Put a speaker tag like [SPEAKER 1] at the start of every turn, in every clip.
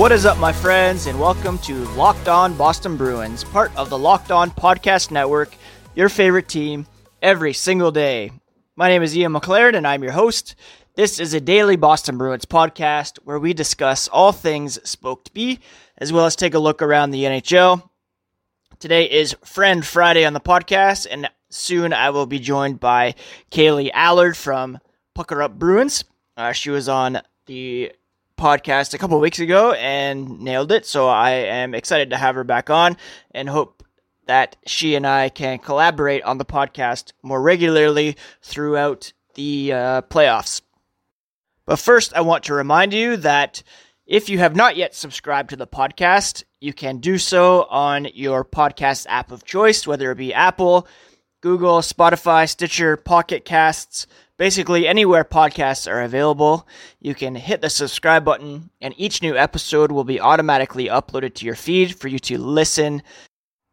[SPEAKER 1] What is up, my friends, and welcome to Locked On Boston Bruins, part of the Locked On Podcast Network, your favorite team every single day. My name is Ian McLaren, and I'm your host. This is a daily Boston Bruins podcast where we discuss all things Spoked B, as well as take a look around the NHL. Today is Friend Friday on the podcast, and soon I will be joined by Kaylee Allard from Pucker Up Bruins. Uh, she was on the podcast a couple weeks ago and nailed it. So I am excited to have her back on and hope that she and I can collaborate on the podcast more regularly throughout the uh, playoffs. But first, I want to remind you that if you have not yet subscribed to the podcast, you can do so on your podcast app of choice, whether it be Apple, Google, Spotify, Stitcher, Pocket Casts, basically anywhere podcasts are available. You can hit the subscribe button, and each new episode will be automatically uploaded to your feed for you to listen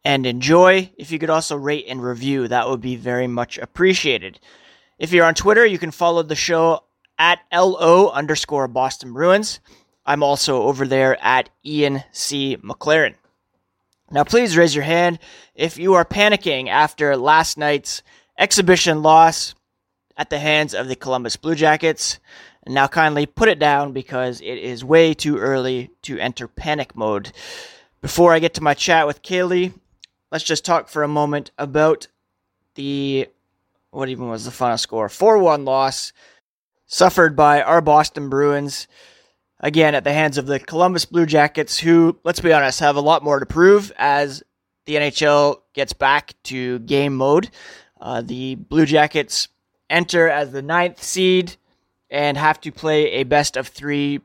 [SPEAKER 1] and enjoy. If you could also rate and review, that would be very much appreciated. If you're on Twitter, you can follow the show at LO underscore Boston Bruins. I'm also over there at Ian C. McLaren. Now, please raise your hand if you are panicking after last night's exhibition loss at the hands of the Columbus Blue Jackets. Now, kindly put it down because it is way too early to enter panic mode. Before I get to my chat with Kaylee, let's just talk for a moment about the what even was the final score 4-1 loss suffered by our Boston Bruins again at the hands of the Columbus Blue Jackets, who, let's be honest, have a lot more to prove as the NHL gets back to game mode. Uh, the Blue Jackets enter as the ninth seed and have to play a best of three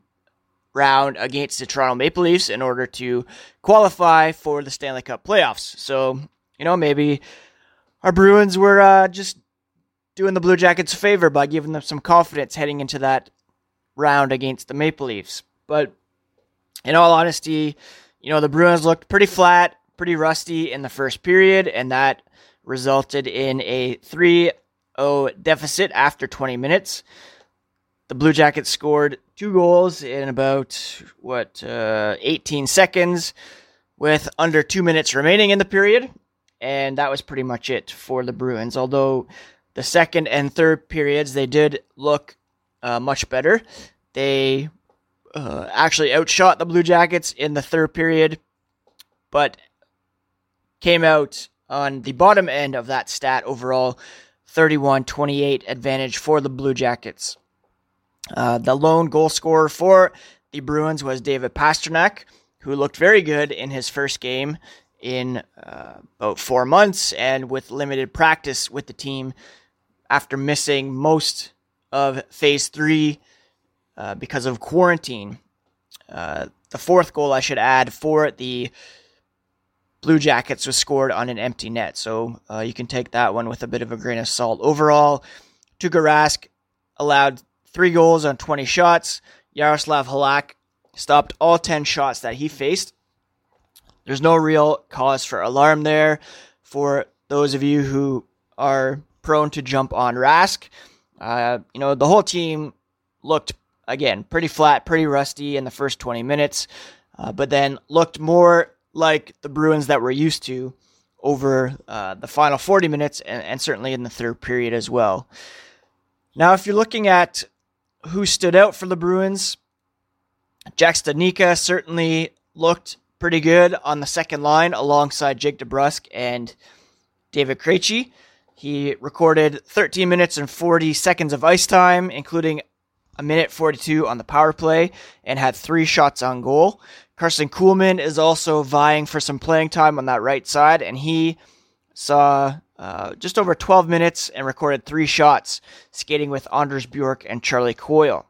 [SPEAKER 1] round against the Toronto Maple Leafs in order to qualify for the Stanley Cup playoffs. So, you know, maybe our Bruins were uh, just doing the Blue Jackets a favor by giving them some confidence heading into that round against the Maple Leafs. But in all honesty, you know, the Bruins looked pretty flat, pretty rusty in the first period, and that resulted in a 3 0 deficit after 20 minutes. The Blue Jackets scored two goals in about, what, uh, 18 seconds with under two minutes remaining in the period. And that was pretty much it for the Bruins. Although the second and third periods, they did look uh, much better. They uh, actually outshot the Blue Jackets in the third period, but came out on the bottom end of that stat overall 31 28 advantage for the Blue Jackets. Uh, the lone goal scorer for the Bruins was David Pastrnak, who looked very good in his first game in uh, about four months and with limited practice with the team after missing most of phase three uh, because of quarantine. Uh, the fourth goal, I should add, for the Blue Jackets was scored on an empty net. So uh, you can take that one with a bit of a grain of salt. Overall, Tuukka Rask allowed three goals on 20 shots. Yaroslav Halak stopped all 10 shots that he faced. There's no real cause for alarm there for those of you who are prone to jump on Rask. Uh, you know, the whole team looked, again, pretty flat, pretty rusty in the first 20 minutes, uh, but then looked more like the Bruins that we're used to over uh, the final 40 minutes and, and certainly in the third period as well. Now, if you're looking at who stood out for the Bruins, Jack Studnicka certainly looked pretty good on the second line alongside Jake DeBrusk and David Krejci. He recorded 13 minutes and 40 seconds of ice time, including a minute 42 on the power play, and had three shots on goal. Karson Kuhlman is also vying for some playing time on that right side, and he saw uh, just over 12 minutes and recorded three shots, skating with Anders Bjork and Charlie Coyle.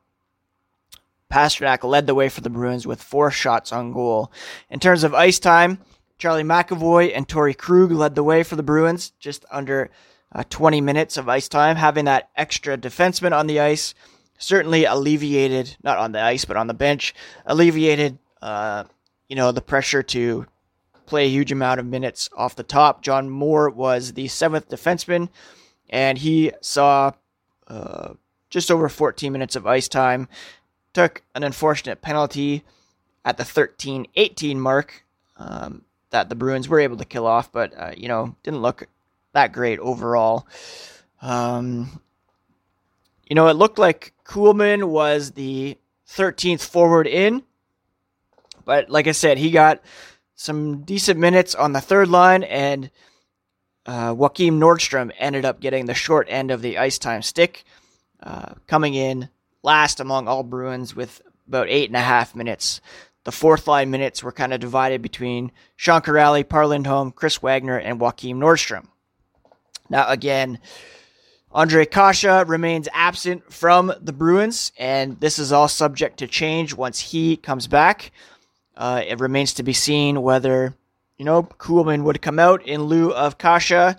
[SPEAKER 1] Pastrnak led the way for the Bruins with four shots on goal. In terms of ice time, Charlie McAvoy and Torey Krug led the way for the Bruins, just under uh, 20 minutes of ice time. Having that extra defenseman on the ice certainly alleviated, not on the ice, but on the bench, alleviated, uh, you know, the pressure to play a huge amount of minutes off the top. John Moore was the seventh defenseman, and he saw uh, just over 14 minutes of ice time. Took an unfortunate penalty at the 13 18 mark um, that the Bruins were able to kill off, but, uh, you know, didn't look that great overall. Um, you know, it looked like Kuhlman was the 13th forward in, but like I said, he got some decent minutes on the third line, and uh, Joakim Nordstrom ended up getting the short end of the ice time stick, uh, coming in last among all Bruins with about eight and a half minutes. The fourth line minutes were kind of divided between Sean Kuraly, Par Chris Wagner, and Joakim Nordstrom. Now, again, Ondrej Kase remains absent from the Bruins, and this is all subject to change once he comes back. Uh, it remains to be seen whether, you know, Kuhlman would come out in lieu of Kase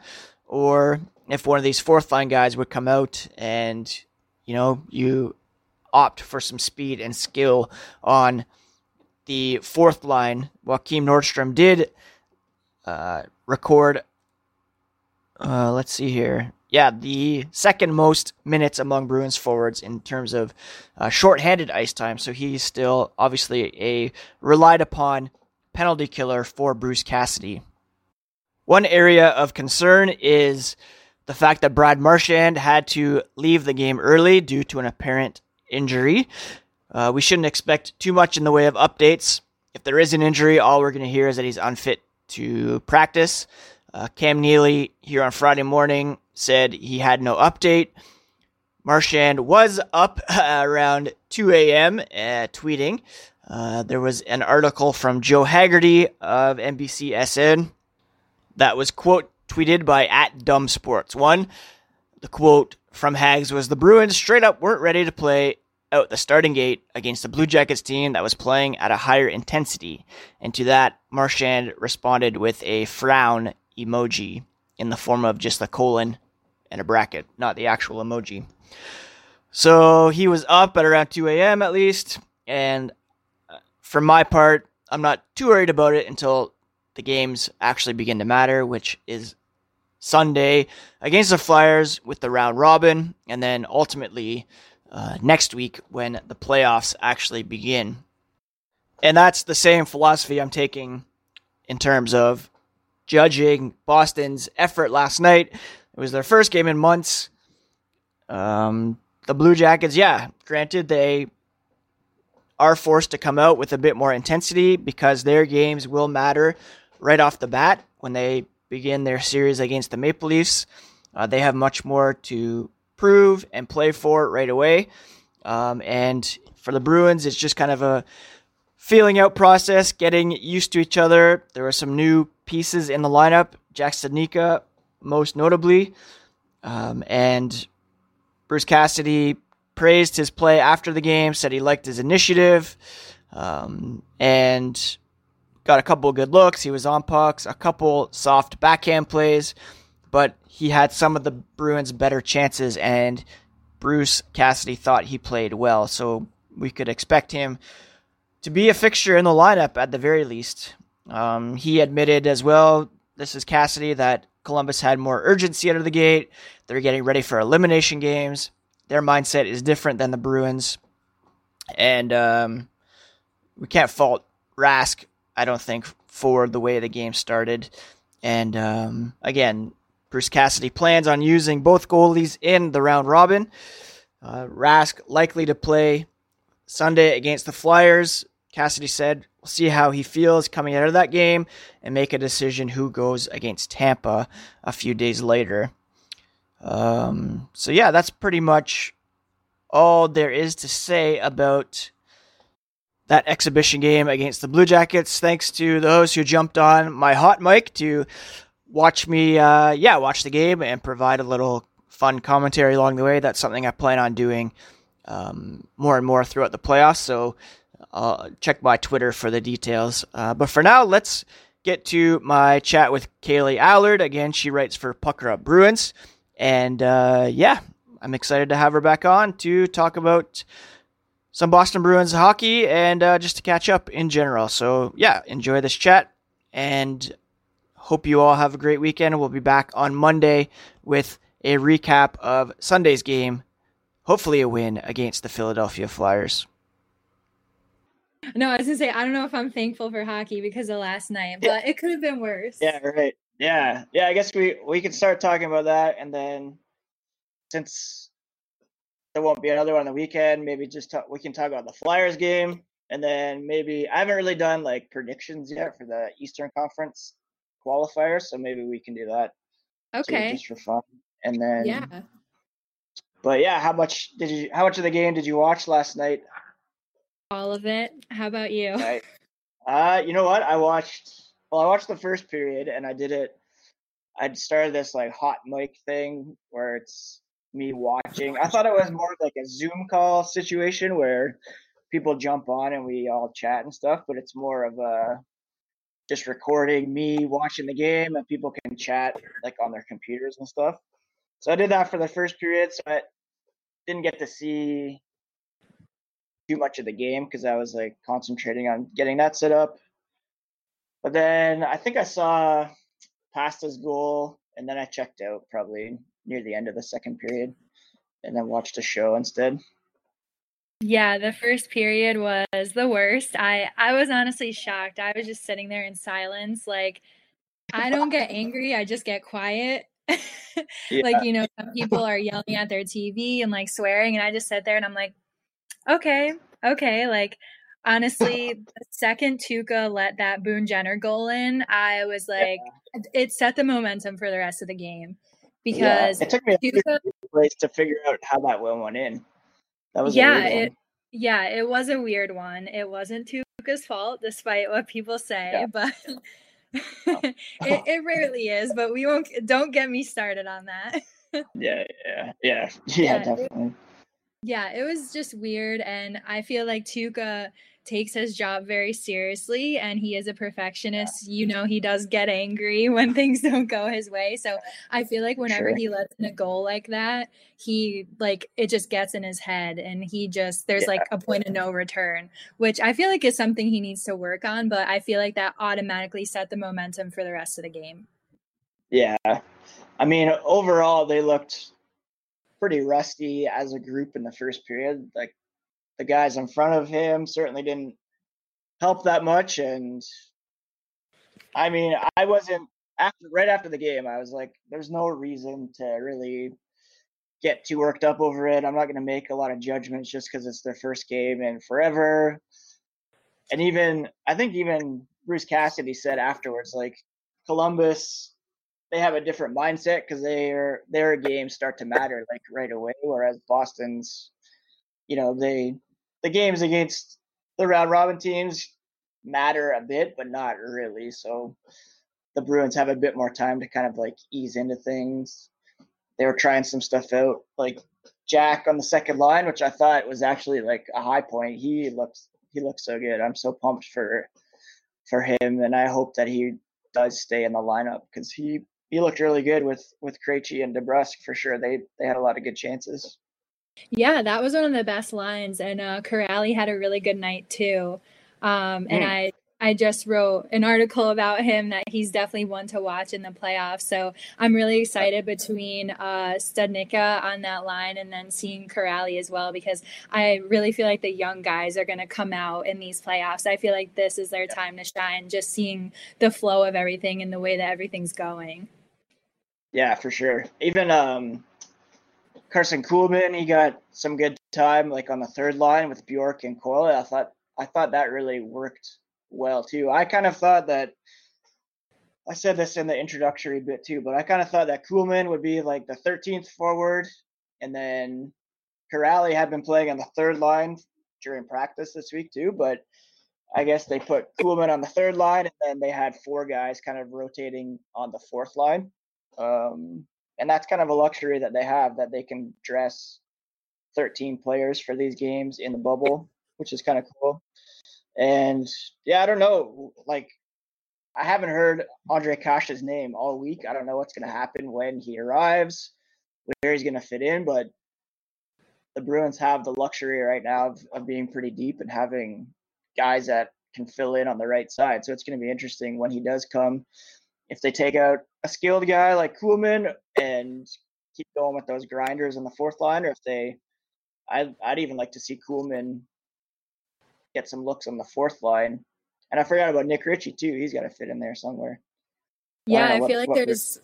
[SPEAKER 1] or if one of these fourth line guys would come out and, you know, you opt for some speed and skill on the fourth line. Joakim Nordstrom did uh, record, uh, let's see here. Yeah, the second most minutes among Bruins forwards in terms of uh, short-handed ice time. So he's still obviously a relied upon penalty killer for Bruce Cassidy. One area of concern is the fact that Brad Marchand had to leave the game early due to an apparent injury. Uh, we shouldn't expect too much in the way of updates. If there is an injury, all we're going to hear is that he's unfit to practice. Uh, Cam Neely here on Friday morning said he had no update. Marchand was up around 2 a.m. Uh, tweeting. Uh, there was an article from Joe Haggerty of NBCSN that was quote tweeted by at Dumb Sports One. The quote from Hags was the Bruins straight up weren't ready to play out the starting gate against the Blue Jackets team that was playing at a higher intensity. And to that, Marchand responded with a frown emoji in the form of just a colon and a bracket, not the actual emoji. So he was up at around 2 a.m. at least. And uh, for my part, I'm not too worried about it until the games actually begin to matter, which is Sunday against the Flyers with the round robin, and then ultimately uh, next week when the playoffs actually begin. And that's the same philosophy I'm taking in terms of judging Boston's effort last night. It was their first game in months. Um, the Blue Jackets, yeah, granted, they are forced to come out with a bit more intensity because their games will matter right off the bat when they begin their series against the Maple Leafs. Uh, they have much more to prove and play for right away. Um, and for the Bruins, it's just kind of a feeling out process, getting used to each other. There are some new pieces in the lineup, Jack Studnicka, most notably. Um, and Bruce Cassidy praised his play after the game, said he liked his initiative, um, and got a couple good looks. He was on pucks, a couple soft backhand plays but he had some of the Bruins' better chances, and Bruce Cassidy thought he played well. So we could expect him to be a fixture in the lineup at the very least. Um, he admitted as well, this is Cassidy, that Columbus had more urgency out of the gate. They're getting ready for elimination games. Their mindset is different than the Bruins. And um, we can't fault Rask, I don't think, for the way the game started. And um, again, Bruce Cassidy plans on using both goalies in the round robin. Uh, Rask likely to play Sunday against the Flyers. Cassidy said, We'll see how he feels coming out of that game and make a decision who goes against Tampa a few days later. Um, so, yeah, that's pretty much all there is to say about that exhibition game against the Blue Jackets. Thanks to those who jumped on my hot mic to watch me, uh, yeah, watch the game and provide a little fun commentary along the way. That's something I plan on doing um, more and more throughout the playoffs. So I'll check my Twitter for the details. Uh, but for now, let's get to my chat with Kaylee Allard. Again, she writes for Pucker Up Bruins. And uh, yeah, I'm excited to have her back on to talk about some Boston Bruins hockey and uh, just to catch up in general. So yeah, enjoy this chat. And Hope you all have a great weekend. We'll be back on Monday with a recap of Sunday's game. Hopefully, a win against the Philadelphia Flyers.
[SPEAKER 2] No, I was gonna say I don't know if I'm thankful for hockey because of last night, but yeah. it could have been worse.
[SPEAKER 1] Yeah, right. Yeah, yeah. I guess we we can start talking about that, and then since there won't be another one on the weekend, maybe just talk, we can talk about the Flyers game, and then maybe I haven't really done like predictions yet for the Eastern Conference qualifiers, so maybe we can do that.
[SPEAKER 2] Okay.
[SPEAKER 1] Too, just for fun, and then
[SPEAKER 2] yeah.
[SPEAKER 1] But yeah, how much did you? How much of the game did you watch last night?
[SPEAKER 2] All of it. How about you?
[SPEAKER 1] Right. Uh, you know what? I watched. Well, I watched the first period, and I did it. I started this like hot mic thing where it's me watching. I thought it was more like a Zoom call situation where people jump on and we all chat and stuff, but it's more of a just recording me watching the game and people can chat like on their computers and stuff. So I did that for the first period. So I didn't get to see too much of the game because I was like concentrating on getting that set up. But then I think I saw Pasta's goal, and then I checked out probably near the end of the second period, and then watched a show instead.
[SPEAKER 2] Yeah, the first period was the worst. I I was honestly shocked. I was just sitting there in silence, like I don't get angry, I just get quiet. yeah. Like you know, some people are yelling at their TV and like swearing, and I just sit there and I'm like, okay, okay. Like, honestly, the second Tuukka let that Boone Jenner goal in, I was like, yeah. it set the momentum for the rest of the game because
[SPEAKER 1] yeah. it took me a Tuukka, place to figure out how that one went in. That was
[SPEAKER 2] yeah, it yeah, it was a weird one. It wasn't Tuukka's fault, despite what people say, yeah. but. It, it rarely is, but we won't. Don't get me started on that.
[SPEAKER 1] yeah, yeah, yeah, yeah, definitely.
[SPEAKER 2] Yeah, it was just weird. And I feel like Tuukka takes his job very seriously and he is a perfectionist. You know, he does get angry when things don't go his way. So I feel like whenever sure. he lets in a goal like that, he like it just gets in his head and he just there's yeah. like a point of no return, which I feel like is something he needs to work on. But I feel like that automatically set the momentum for the rest of the game.
[SPEAKER 1] Yeah. I mean, overall, they looked pretty rusty as a group in the first period. Like the guys in front of him certainly didn't help that much. And I mean, I wasn't after right after the game. I was like, there's no reason to really get too worked up over it. I'm not going to make a lot of judgments just because it's their first game and forever. And even I think even Bruce Cassidy said afterwards, like Columbus they have a different mindset because their their games start to matter like right away, whereas Boston's, you know, they the games against the round robin teams matter a bit, but not really. So the Bruins have a bit more time to kind of like ease into things. They were trying some stuff out, like Jack on the second line, which I thought was actually like a high point. He looks he looks so good. I'm so pumped for for him, and I hope that he does stay in the lineup because he he looked really good with with Krejci and DeBrusk for sure. They they had a lot of good chances.
[SPEAKER 2] Yeah, that was one of the best lines, and uh, Kuraly had a really good night too. Um, and mm. I I just wrote an article about him that he's definitely one to watch in the playoffs. So I'm really excited between uh, Studnicka on that line and then seeing Kuraly as well because I really feel like the young guys are going to come out in these playoffs. I feel like this is their time to shine, just seeing the flow of everything and the way that everything's going.
[SPEAKER 1] Yeah, for sure. Even um, Karson Kuhlman, he got some good time like on the third line with Bjork and Coyle. I thought I thought that really worked well too. I kind of thought that I said this in the introductory bit too, but I kind of thought that Kuhlman would be like the 13th forward, and then Kuraly had been playing on the third line during practice this week too. But I guess they put Kuhlman on the third line, and then they had four guys kind of rotating on the fourth line. Um, and that's kind of a luxury that they have that they can dress 13 players for these games in the bubble, which is kind of cool. And yeah, I don't know. Like, I haven't heard Ondrej Kase's name all week. I don't know what's going to happen when he arrives, where he's going to fit in. But the Bruins have the luxury right now of, of being pretty deep and having guys that can fill in on the right side. So it's going to be interesting when he does come. If they take out a skilled guy like Kuhlman and keep going with those grinders on the fourth line, or if they, I, I'd even like to see Kuhlman get some looks on the fourth line. And I forgot about Nick Ritchie too. He's got to fit in there somewhere.
[SPEAKER 2] Yeah, I, I feel what, like what there's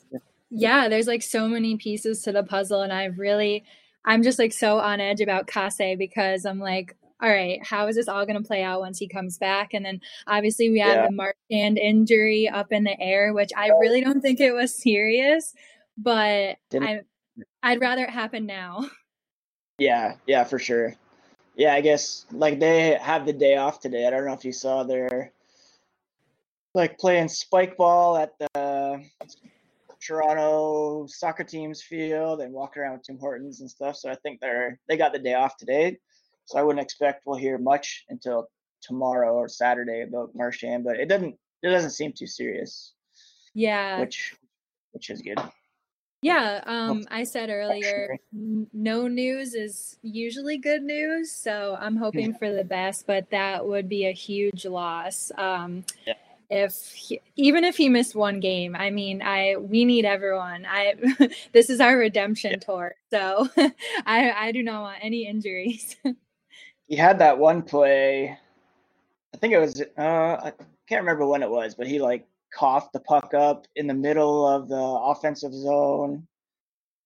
[SPEAKER 2] yeah, there's like so many pieces to the puzzle, and I really, I'm just like so on edge about Kase because I'm like, all right, how is this all going to play out once he comes back? And then obviously we have yeah. the Marchand injury up in the air, which I really don't think it was serious, but I, I'd rather it happen now.
[SPEAKER 1] Yeah, yeah, for sure. Yeah, I guess like they have the day off today. I don't know if you saw their like playing spike ball at the Toronto soccer team's field and walking around with Tim Hortons and stuff. So I think they're they got the day off today. So I wouldn't expect we'll hear much until tomorrow or Saturday about Marchand, but it doesn't it doesn't seem too serious.
[SPEAKER 2] Yeah.
[SPEAKER 1] Which which is good.
[SPEAKER 2] Yeah, um I said earlier no news is usually good news, so I'm hoping for the best, but that would be a huge loss. Um yeah if he, even if he missed one game i mean i we need everyone i this is our redemption yeah. tour so i i do not want any injuries
[SPEAKER 1] he had that one play i think it was uh i can't remember when it was but he like coughed the puck up in the middle of the offensive zone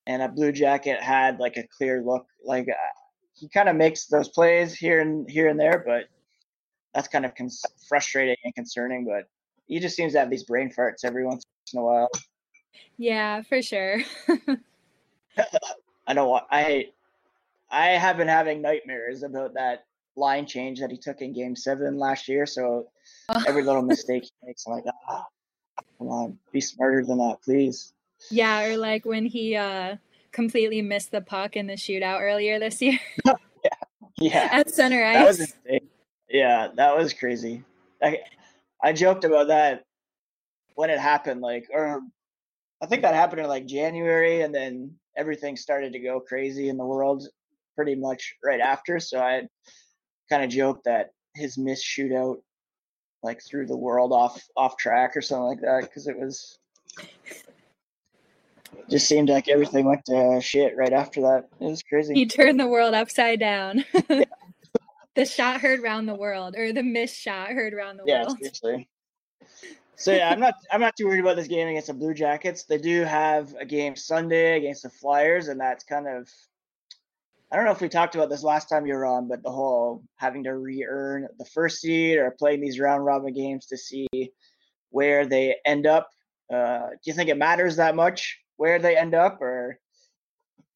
[SPEAKER 1] and a blue jacket had like a clear look like uh, he kind of makes those plays here and here and there but that's kind of cons- frustrating and concerning but he just seems to have these brain farts every once in a while.
[SPEAKER 2] Yeah, for sure.
[SPEAKER 1] I don't want. I I have been having nightmares about that line change that he took in Game Seven last year. So every little mistake he makes, I'm like, ah, come on, be smarter than that, please.
[SPEAKER 2] Yeah, or like when he uh completely missed the puck in the shootout earlier this year.
[SPEAKER 1] yeah, yeah.
[SPEAKER 2] At center ice.
[SPEAKER 1] That was insane. Yeah, that was crazy. I, I joked about that when it happened, like, or I think that happened in like January, and then everything started to go crazy in the world pretty much right after. So I kind of joked that his missed shootout like threw the world off off track or something like that because it was just seemed like everything went to shit right after that. It was crazy.
[SPEAKER 2] He turned the world upside down. the shot heard around the world, or the missed shot heard around the
[SPEAKER 1] yeah,
[SPEAKER 2] world.
[SPEAKER 1] Yeah, seriously. So yeah, I'm not I'm not too worried about this game against the Blue Jackets. They do have a game Sunday against the Flyers, and that's kind of I don't know if we talked about this last time you were on, but the whole having to re-earn the first seed or playing these round robin games to see where they end up. Uh, do you think it matters that much where they end up, or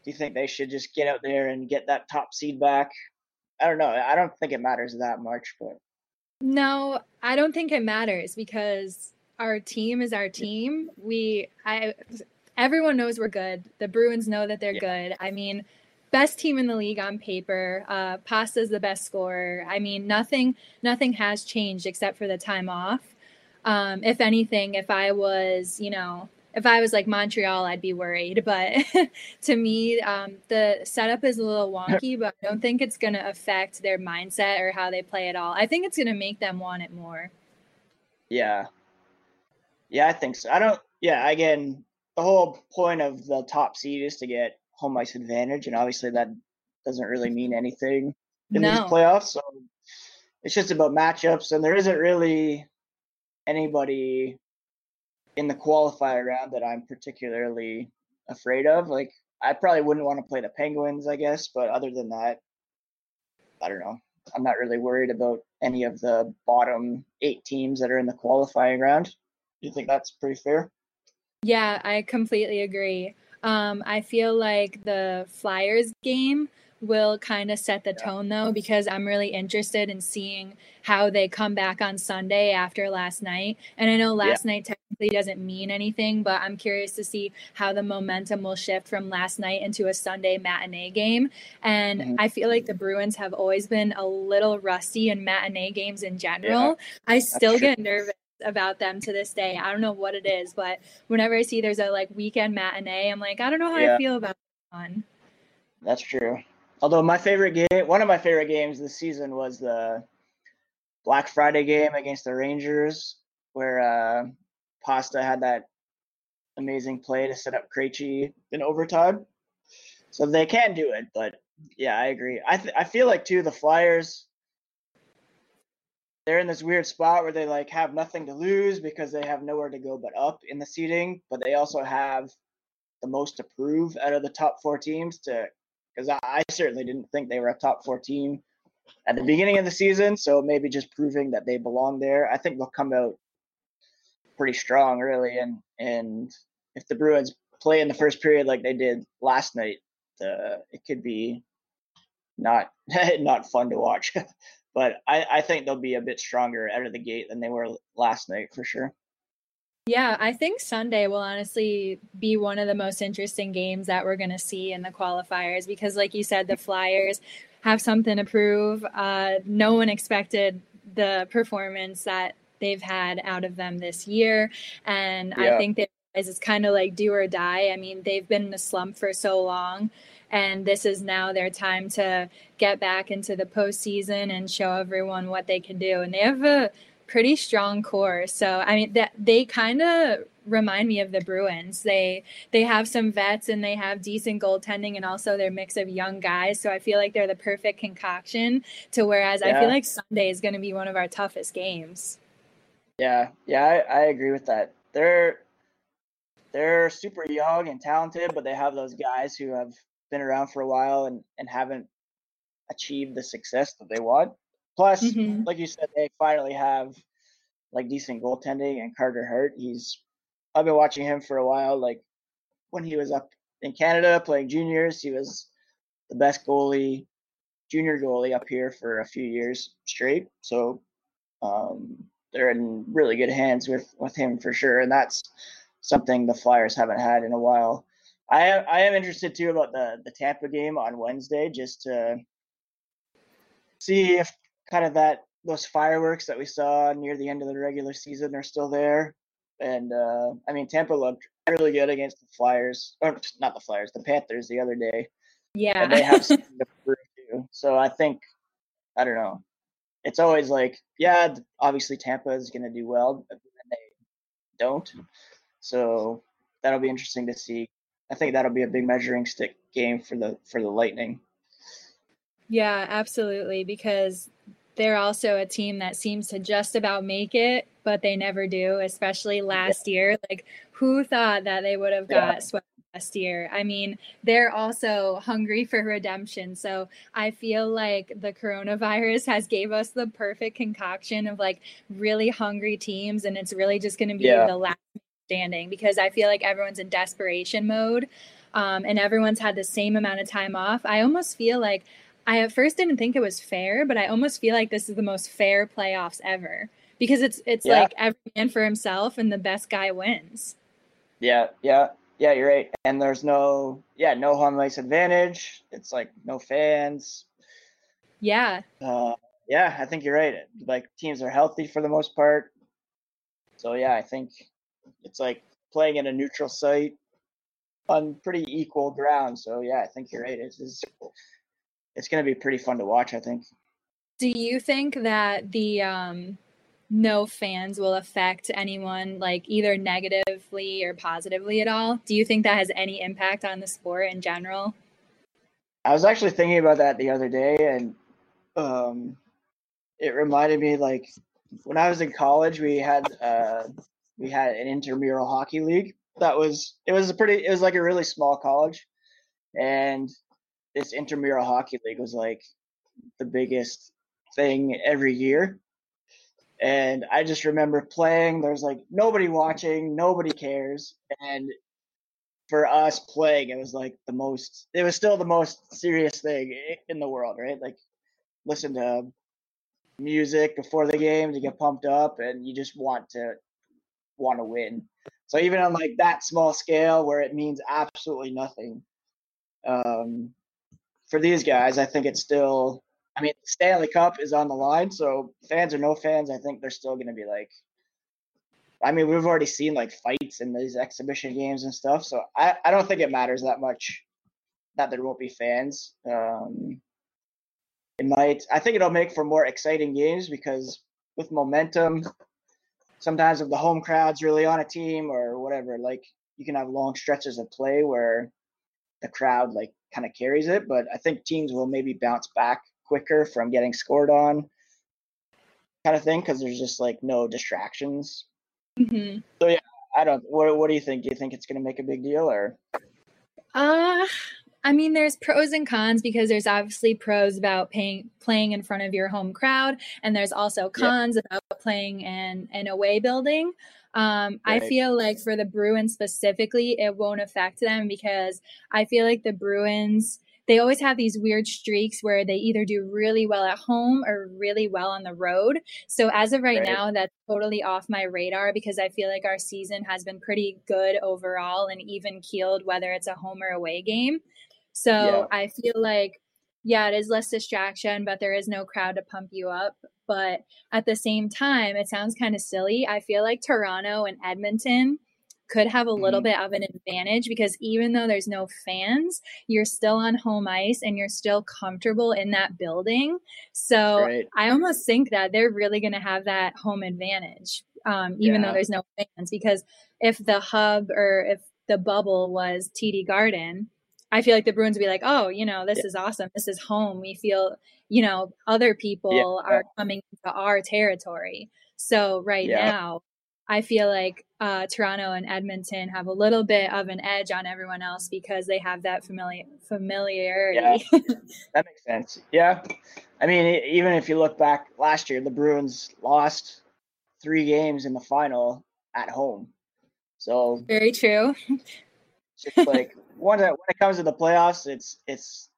[SPEAKER 1] do you think they should just get out there and get that top seed back? I don't know. I don't think it matters that much, but
[SPEAKER 2] no, I don't think it matters because our team is our team. We I everyone knows we're good. The Bruins know that they're yeah. good. I mean, best team in the league on paper. Uh Pasta's the best scorer. I mean, nothing nothing has changed except for the time off. Um, if anything, if I was, you know, if I was like Montreal, I'd be worried. But to me, um, the setup is a little wonky, but I don't think it's going to affect their mindset or how they play at all. I think it's going to make them want it more.
[SPEAKER 1] Yeah. Yeah, I think so. I don't, yeah, again, the whole point of the top seed is to get home ice advantage. And obviously that doesn't really mean anything in no. these playoffs. So it's just about matchups. And there isn't really anybody in the qualifier round that I'm particularly afraid of. Like I probably wouldn't want to play the Penguins, I guess, but other than that, I don't know. I'm not really worried about any of the bottom eight teams that are in the qualifying round. Do you think that's pretty fair?
[SPEAKER 2] Yeah, I completely agree. Um, I feel like the Flyers game will kind of set the tone though because I'm really interested in seeing how they come back on Sunday after last night. And I know last yeah. night technically doesn't mean anything, but I'm curious to see how the momentum will shift from last night into a Sunday matinee game. And mm-hmm. I feel like the Bruins have always been a little rusty in matinee games in general. Yeah. I still get nervous about them to this day. I don't know what it is, but whenever I see there's a like weekend matinee, I'm like, I don't know how yeah. I feel about one.
[SPEAKER 1] That's true. Although my favorite game, one of my favorite games this season was the Black Friday game against the Rangers, where uh, Pasta had that amazing play to set up Krejci in overtime. So they can do it, but yeah, I agree. I th- I feel like too the Flyers. They're in this weird spot where they like have nothing to lose because they have nowhere to go but up in the seating, but they also have the most to prove out of the top four teams to because I, I certainly didn't think they were a top four team at the beginning of the season. So maybe just proving that they belong there. I think they'll come out pretty strong really and and if the Bruins play in the first period like they did last night, uh, it could be not not fun to watch. but I, I think they'll be a bit stronger out of the gate than they were last night for sure.
[SPEAKER 2] Yeah, I think Sunday will honestly be one of the most interesting games that we're going to see in the qualifiers because, like you said, the Flyers have something to prove. Uh, no one expected the performance that they've had out of them this year. And yeah. I think that it's kind of like do or die. I mean, they've been in a slump for so long and this is now their time to get back into the postseason and show everyone what they can do. And they have a pretty strong core. So I mean that they kind of remind me of the Bruins. They they have some vets and they have decent goaltending and also their mix of young guys. So I feel like they're the perfect concoction to whereas yeah. I feel like Sunday is going to be one of our toughest games.
[SPEAKER 1] Yeah, yeah, I, I agree with that. They're they're super young and talented, but they have those guys who have been around for a while and, and haven't achieved the success that they want. Plus, mm-hmm. like you said, they finally have like decent goaltending and Carter Hart. He's I've been watching him for a while. Like when he was up in Canada playing juniors, he was the best goalie, junior goalie up here for a few years straight. So um, they're in really good hands with with him for sure, and that's something the Flyers haven't had in a while. I am, I am interested too about the the Tampa game on Wednesday, just to see if kind of that those fireworks that we saw near the end of the regular season are still there. And uh, I mean, Tampa looked really good against the Flyers, or not the Flyers, the Panthers the other day.
[SPEAKER 2] Yeah,
[SPEAKER 1] and they have something to prove too. So I think I don't know. It's always like, yeah, obviously Tampa is going to do well, but then they don't. So that'll be interesting to see I think that'll be a big measuring stick game for the for the Lightning.
[SPEAKER 2] Yeah, absolutely, because they're also a team that seems to just about make it, but they never do, especially last yeah. year. Like who thought that they would have got yeah. swept last year? I mean, they're also hungry for redemption. So I feel like the coronavirus has gave us the perfect concoction of like really hungry teams and it's really just going to be yeah. the last standing because I feel like everyone's in desperation mode um, and everyone's had the same amount of time off. I almost feel like I at first didn't think it was fair, but I almost feel like this is the most fair playoffs ever because it's it's yeah. like every man for himself and the best guy wins.
[SPEAKER 1] Yeah, yeah, yeah. You're right. And there's no yeah no home ice advantage. It's like no fans.
[SPEAKER 2] Yeah.
[SPEAKER 1] Uh, yeah, I think you're right. Like teams are healthy for the most part. So yeah, I think it's like playing in a neutral site on pretty equal ground. So yeah, I think you're right. It's it's, it's going to be pretty fun to watch. I think.
[SPEAKER 2] Do you think that the um, no fans will affect anyone like either negatively or positively at all? Do you think that has any impact on the sport in general?
[SPEAKER 1] I was actually thinking about that the other day, and um, it reminded me like when I was in college, we had uh, we had an intramural hockey league. That was it was a pretty it was like a really small college. And this intramural hockey league was like the biggest thing every year. And i just remember playing there's like nobody watching nobody cares. And for us playing it was like the most it was still the most serious thing in the world right? Like listen to music before the game to get pumped up and you just want to want to win. So even on like that small scale where it means absolutely nothing, um, for these guys, I think it's still. I mean, Stanley Cup is on the line, so fans or no fans, I think they're still going to be like. I mean, we've already seen like fights in these exhibition games and stuff, so I, I don't think it matters that much that there won't be fans. Um, it might. I think it'll make for more exciting games because with momentum, sometimes if the home crowd's really on a team or whatever, like you can have long stretches of play where the crowd like kind of carries it. But I think teams will maybe bounce back quicker from getting scored on. kind of thing because there's just like no distractions.
[SPEAKER 2] hmm
[SPEAKER 1] So yeah, I don't. What What do you think? Do you think it's going to make a big deal or?
[SPEAKER 2] Uh, I mean, there's pros and cons because there's obviously pros about paying, playing in front of your home crowd, and there's also
[SPEAKER 1] Yeah.
[SPEAKER 2] cons about playing in an away building. Um, I feel like for the Bruins specifically, it won't affect them because I feel like the Bruins they always have these weird streaks where they either do really well at home or really well on the road. So as of right,
[SPEAKER 1] Right.
[SPEAKER 2] now, that's totally off my radar because I feel like our season has been pretty good overall and even keeled, whether it's a home or away game. So
[SPEAKER 1] Yeah.
[SPEAKER 2] I feel like, yeah, it is less distraction, but there is no crowd to pump you up. But at the same time, it sounds kind of silly. I feel like Toronto and Edmonton could have a little
[SPEAKER 1] Mhm.
[SPEAKER 2] bit of an advantage because even though there's no fans, you're still on home ice and you're still comfortable in that building. So
[SPEAKER 1] Right.
[SPEAKER 2] I almost think that they're really going to have that home advantage, um, even though there's no fans. Because if the hub or if the bubble was TD Garden, I feel like the Bruins would be like, oh, you know, this
[SPEAKER 1] Yeah.
[SPEAKER 2] is awesome. This is home. We feel, you know, other people
[SPEAKER 1] Yeah.
[SPEAKER 2] are coming to our territory. So right
[SPEAKER 1] Yeah.
[SPEAKER 2] now, I feel like uh, Toronto and Edmonton have a little bit of an edge on everyone else because they have that familiar familiarity.
[SPEAKER 1] That makes sense. Yeah. I mean, even if you look back last year, the Bruins lost three games in the final at home. So
[SPEAKER 2] Very true.
[SPEAKER 1] just like when it, when it comes to the playoffs, it's it's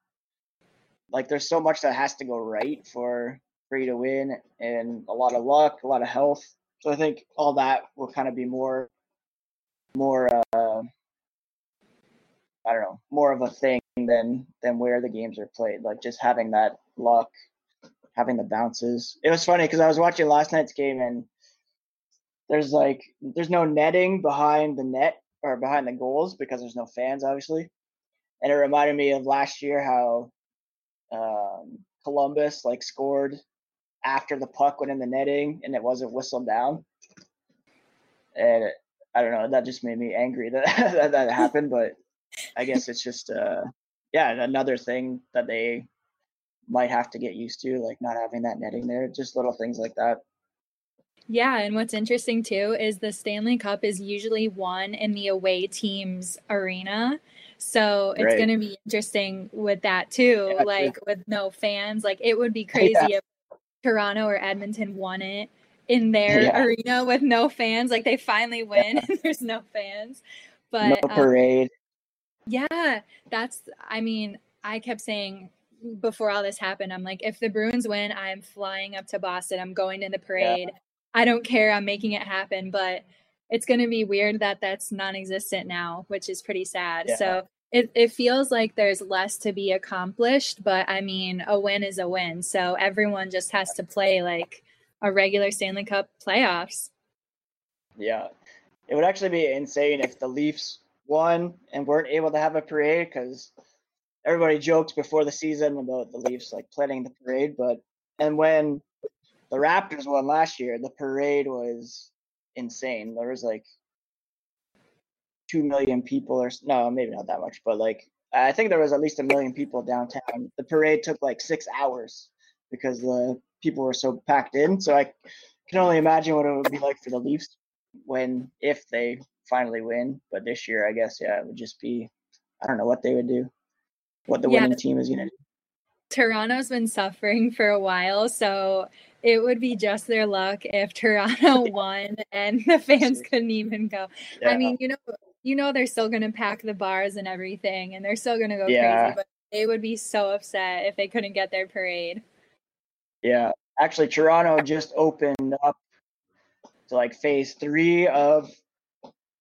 [SPEAKER 1] like there's so much that has to go right for for you to win, and a lot of luck, a lot of health. So I think all that will kind of be more more uh, I don't know more of a thing than than where the games are played. Like just having that luck, having the bounces. It was funny because I was watching last night's game and there's like there's no netting behind the net or behind the goals because there's no fans, obviously. And it reminded me of last year how um, Columbus like scored after the puck went in the netting and it wasn't whistled down. And I don't know, that just made me angry that that, that happened. But I guess it's just uh, yeah another thing that they might have to get used to, like not having that netting there. Just little things like that.
[SPEAKER 2] Yeah, and what's interesting too is the Stanley Cup is usually won in the away team's arena. So it's
[SPEAKER 1] Right.
[SPEAKER 2] going to be interesting with that too,
[SPEAKER 1] Yeah, true.
[SPEAKER 2] like with no fans. Like it would be crazy if Toronto or Edmonton won it in their
[SPEAKER 1] Yeah.
[SPEAKER 2] arena with no fans. Like they finally win and there's no fans. But
[SPEAKER 1] no
[SPEAKER 2] um,
[SPEAKER 1] parade.
[SPEAKER 2] yeah, that's, I mean, I kept saying before all this happened, I'm like, if the Bruins win, I'm flying up to Boston. I'm going to the parade. I don't care. I'm making it happen. But it's going to be weird that that's non existent now, which is pretty sad.
[SPEAKER 1] Yeah.
[SPEAKER 2] So it, it feels like there's less to be accomplished. But I mean, a win is a win. So everyone just has to play like a regular Stanley Cup playoffs.
[SPEAKER 1] Yeah, it would actually be insane if the Leafs won and weren't able to have a parade because everybody joked before the season about the Leafs like planning the parade, but and when the Raptors won last year, the parade was insane. There was like two million people, or no, maybe not that much, but like I think there was at least a million people downtown. The parade took like six hours because the people were so packed in. So I can only imagine what it would be like for the Leafs when if they finally win. But this year, I guess, yeah, it would just be I don't know what they would do, what the
[SPEAKER 2] Yeah.
[SPEAKER 1] winning team is gonna do.
[SPEAKER 2] Toronto's been suffering for a while, so it would be just their luck if Toronto won and the fans couldn't even go.
[SPEAKER 1] Yeah.
[SPEAKER 2] I mean, you know, you know they're still going to pack the bars and everything, and they're still going to go
[SPEAKER 1] Yeah.
[SPEAKER 2] crazy. But they would be so upset if they couldn't get their parade.
[SPEAKER 1] Yeah, actually, Toronto just opened up to like phase three of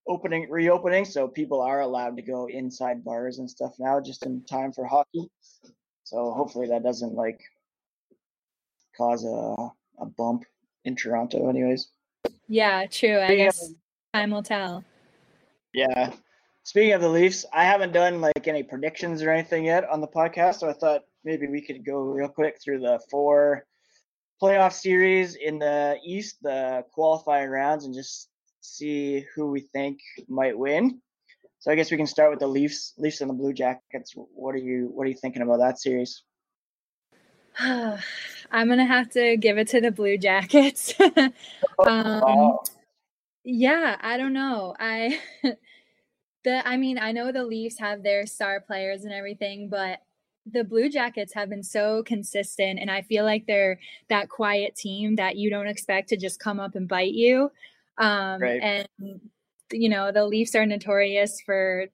[SPEAKER 1] opening reopening, so people are allowed to go inside bars and stuff now, just in time for hockey. So hopefully that doesn't like cause a a bump in Toronto, anyways.
[SPEAKER 2] Yeah, true. I
[SPEAKER 1] Speaking of-
[SPEAKER 2] guess time will tell.
[SPEAKER 1] Yeah. Speaking of the Leafs, I haven't done like any predictions or anything yet on the podcast, so I thought maybe we could go real quick through the four playoff series in the East, the qualifying rounds, and just see who we think might win. So I guess we can start with the Leafs, Leafs and the Blue Jackets. What are you What are you thinking about that series?
[SPEAKER 2] I'm gonna have to give it to the Blue Jackets. um. Yeah, I don't know. I the I mean, I know the Leafs have their star players and everything, but the Blue Jackets have been so consistent and I feel like they're that quiet team that you don't expect to just come up and bite you. Um right. and you know, the Leafs are notorious for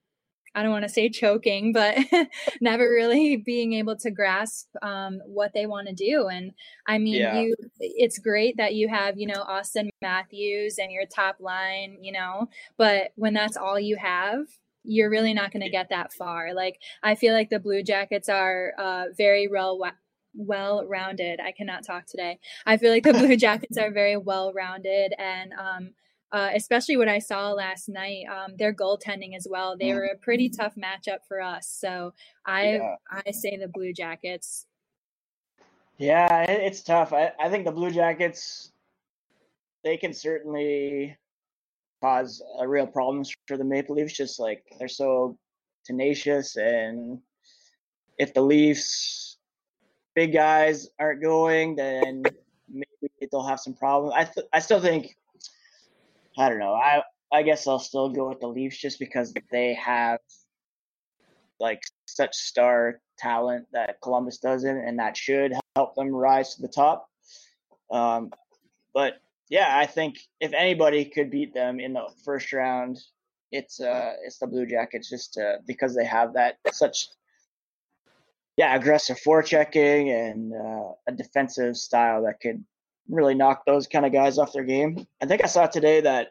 [SPEAKER 2] I don't want to say choking, but never really being able to grasp um, what they want to do. And I mean, yeah. you, it's great that you have, you know, Auston Matthews and your top line, you know, but when that's all you have, you're really not going to get that far. Like, I feel like the Blue Jackets are uh, very well well rounded. I cannot talk today. I feel like the Blue Jackets are very well rounded and um, uh, especially what I saw last night. Um, their goaltending as well. They mm. were a pretty tough matchup for us. So I yeah. I say the Blue Jackets.
[SPEAKER 1] Yeah, it's tough. I, I think the Blue Jackets they can certainly cause a real problems for the Maple Leafs. Just like they're so tenacious, and if the Leafs big guys aren't going, then maybe they'll have some problems. I th- I still think I don't know. I I guess I'll still go with the Leafs just because they have like such star talent that Columbus doesn't, and that should help them rise to the top. Um, but yeah, I think if anybody could beat them in the first round, it's uh it's the Blue Jackets just uh, because they have that such yeah aggressive forechecking and uh, a defensive style that could really knock those kind of guys off their game. I think I saw today that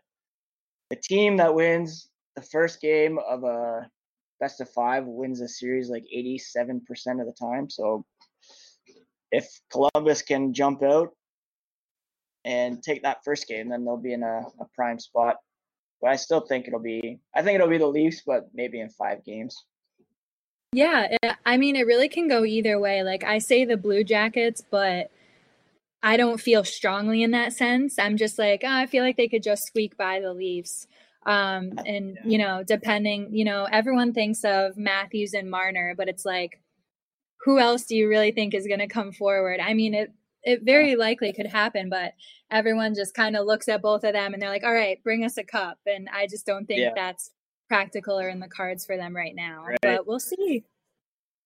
[SPEAKER 1] the team that wins the first game of a best of five wins a series like 87% of the time. So if Columbus can jump out and take that first game, then they'll be in a, a prime spot. But I still think it'll be, I think it'll be the Leafs, but maybe in five games.
[SPEAKER 2] Yeah, I mean, it really can go either way. Like I say the Blue Jackets, but I don't feel strongly in that sense. I'm just like, oh, I feel like they could just squeak by the Leafs. Um, and you know, depending, you know, everyone thinks of Matthews and Marner, but it's like, who else do you really think is going to come forward? I mean, it it very likely could happen, but everyone just kind of looks at both of them and they're like, all right, bring us a cup. And I just don't think yeah. that's practical or in the cards for them right now. Right. But we'll see.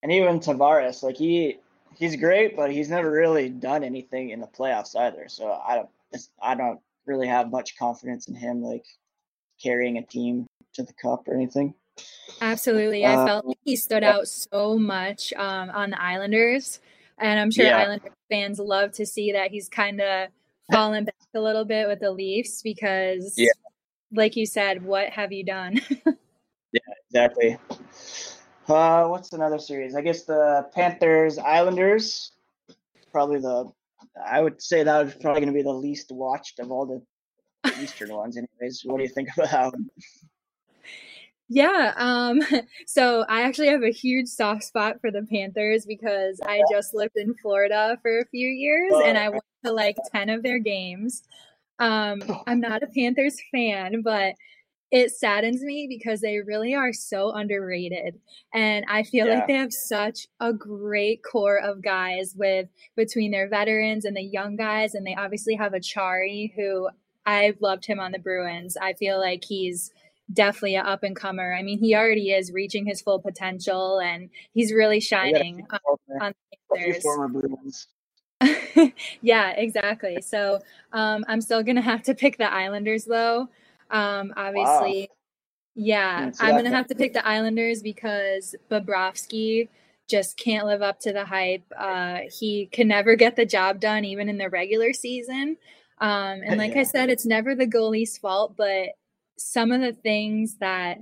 [SPEAKER 1] And even Tavares, like he he's great, but he's never really done anything in the playoffs either. So I don't I don't really have much confidence in him like carrying a team to the cup or anything.
[SPEAKER 2] Absolutely. I uh, felt like he stood out so much um, on the Islanders. And I'm sure yeah. Islander fans love to see that he's kind of fallen back a little bit with the Leafs because, yeah. like you said, what have you done?
[SPEAKER 1] yeah, exactly. Uh, what's another series? I guess the Panthers Islanders. Probably the. I would say that was probably going to be the least watched of all the Eastern ones. Anyways, what do you think about that one?
[SPEAKER 2] Yeah. Um, so I actually have a huge soft spot for the Panthers because I just lived in Florida for a few years and I went to like 10 of their games. Um, I'm not a Panthers fan, but it saddens me because they really are so underrated and i feel yeah. like they have such a great core of guys with between their veterans and the young guys and they obviously have Acciari who i've loved him on the bruins. I feel like he's definitely an up and comer i mean he already is reaching his full potential and he's really shining on, on the former bruins. Yeah exactly. So um, i'm still gonna have to pick the islanders though um, obviously, wow. yeah, I'm gonna have to pick the Islanders because Bobrovsky just can't live up to the hype. Uh, he can never get the job done, even in the regular season. Um, and like yeah. I said, it's never the goalie's fault, but some of the things that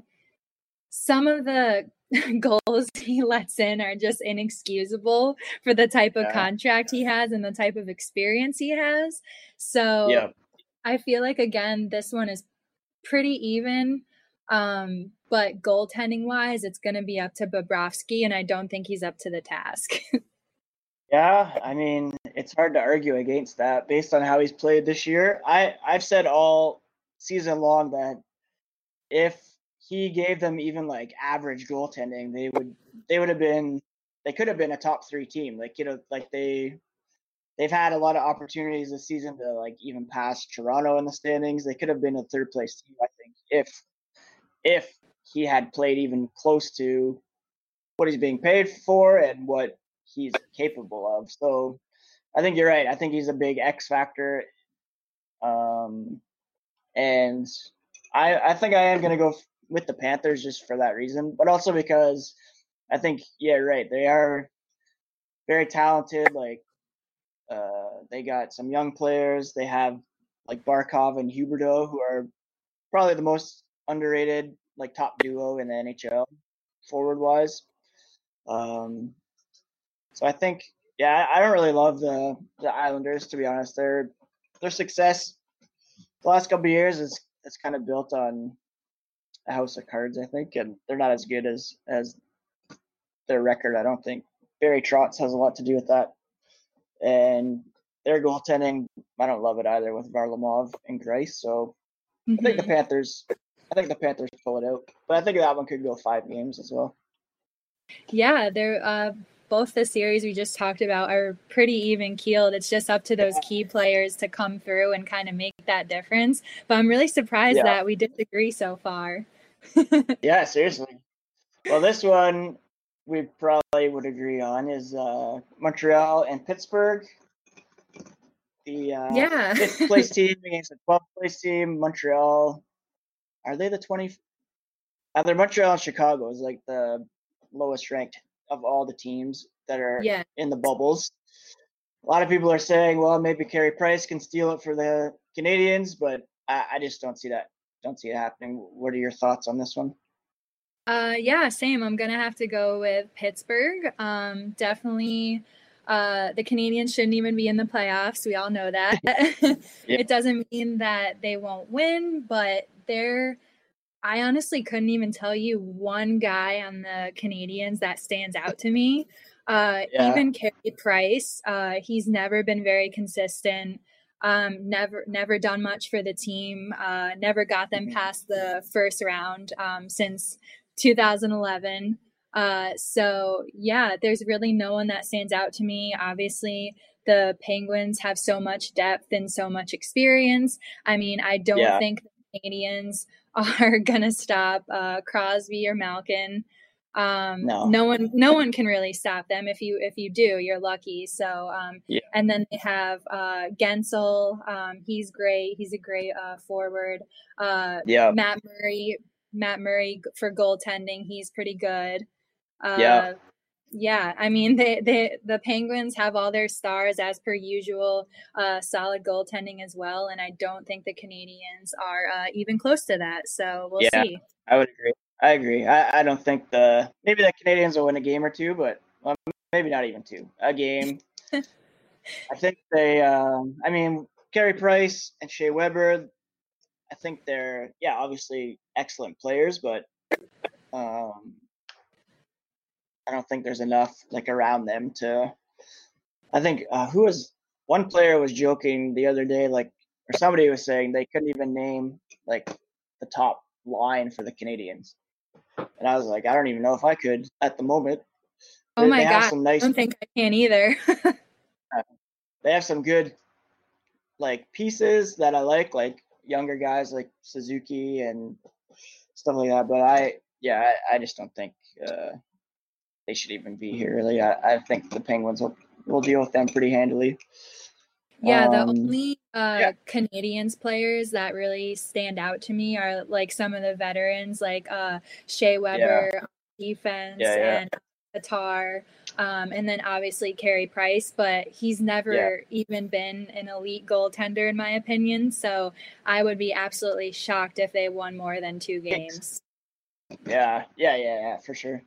[SPEAKER 2] some of the goals he lets in are just inexcusable for the type of yeah. contract he has and the type of experience he has. So yeah. I feel like again, this one is pretty even. Um, but goaltending wise, it's going to be up to Bobrovsky, and I don't think he's up to the task.
[SPEAKER 1] yeah, I mean, it's hard to argue against that based on how he's played this year. I I've said all season long that if he gave them even like average goaltending, they would they would have been they could have been a top three team. Like you know, like they they've had a lot of opportunities this season to like even pass Toronto in the standings. They could have been a third place team, I think, if if he had played even close to what he's being paid for and what he's capable of. So I think you're right. I think he's a big X factor. Um, and I I think I am gonna go with the Panthers just for that reason, but also because I think yeah, right. They are very talented. Like uh, they got some young players. They have like Barkov and Huberdeau, who are probably the most underrated like top duo in the NHL forward wise. Um, so I think yeah, I don't really love the the Islanders to be honest. Their their success the last couple years is it's kind of built on a house of cards, I think, and they're not as good as as their record. I don't think Barry Trotz has a lot to do with that, and their goaltending, I don't love it either with Varlamov and Greiss. So mm-hmm. I think the mm-hmm. Panthers, I think the Panthers pull it out, but I think that one could go five games as well.
[SPEAKER 2] Yeah, they're uh, both the series we just talked about are pretty even keeled. It's just up to those key players to come through and kind of make that difference. But I'm really surprised yeah. that we disagree so far.
[SPEAKER 1] yeah, seriously. Well, this one we probably would agree on is uh, Montreal and Pittsburgh. The uh,
[SPEAKER 2] yeah.
[SPEAKER 1] fifth place team against the 12th place team. Montreal. Are they the 20? Either Montreal and Chicago is like the lowest ranked of all the teams that are
[SPEAKER 2] yeah.
[SPEAKER 1] in the bubbles. A lot of people are saying, well, maybe Carey Price can steal it for the Canadiens, but I, I just don't see that. Don't see it happening. What are your thoughts on this one?
[SPEAKER 2] Uh, yeah, same. I'm gonna have to go with Pittsburgh. Um, definitely. Uh, the Canadiens shouldn't even be in the playoffs. We all know that. yeah. It doesn't mean that they won't win, but they're I honestly couldn't even tell you one guy on the Canadiens that stands out to me. Uh, yeah. Even Carey Price, uh, he's never been very consistent. Um, never, never done much for the team. Uh, never got them mm-hmm. past the first round um, since 2011. Uh, so yeah, there's really no one that stands out to me. Obviously, the Penguins have so much depth and so much experience. I mean, I don't yeah. think the Canadiens are gonna stop uh, Crosby or Malkin. Um, no. no one, no one can really stop them. If you, if you do, you're lucky. So, um, yeah. and then they have uh, Guentzel. Um, he's great. He's a great uh, forward. Uh, yeah. Matt Murray. Matt Murray for goaltending. He's pretty good. Uh, yeah yeah, I mean they, they the Penguins have all their stars as per usual, uh, solid goaltending as well, and I don't think the Canadiens are uh, even close to that. So we'll yeah, see.
[SPEAKER 1] I would agree. I agree. I, I don't think the maybe the Canadiens will win a game or two, but well, maybe not even two. A game. I think they. Um, I mean, Carey Price and Shea Weber. I think they're yeah, obviously excellent players, but um, I don't think there's enough like around them to. I think uh, who was one player was joking the other day, like or somebody was saying they couldn't even name like the top line for the Canadiens, and I was like, I don't even know if I could at the moment.
[SPEAKER 2] Oh they, my they god! Nice, I don't think I can either.
[SPEAKER 1] they have some good like pieces that I like, like younger guys like Suzuki and stuff like that. But I, yeah, I, I just don't think uh, they should even be here. Really, I, I think the Penguins will will deal with them pretty handily.
[SPEAKER 2] Yeah, the um, only uh, yeah. Canadiens players that really stand out to me are like some of the veterans, like uh, Shea Weber yeah. defense yeah, and Tatar, um, and then obviously Carey Price. But he's never even been an elite goaltender, in my opinion. So I would be absolutely shocked if they won more than two games.
[SPEAKER 1] Yeah, yeah, yeah, yeah, for sure.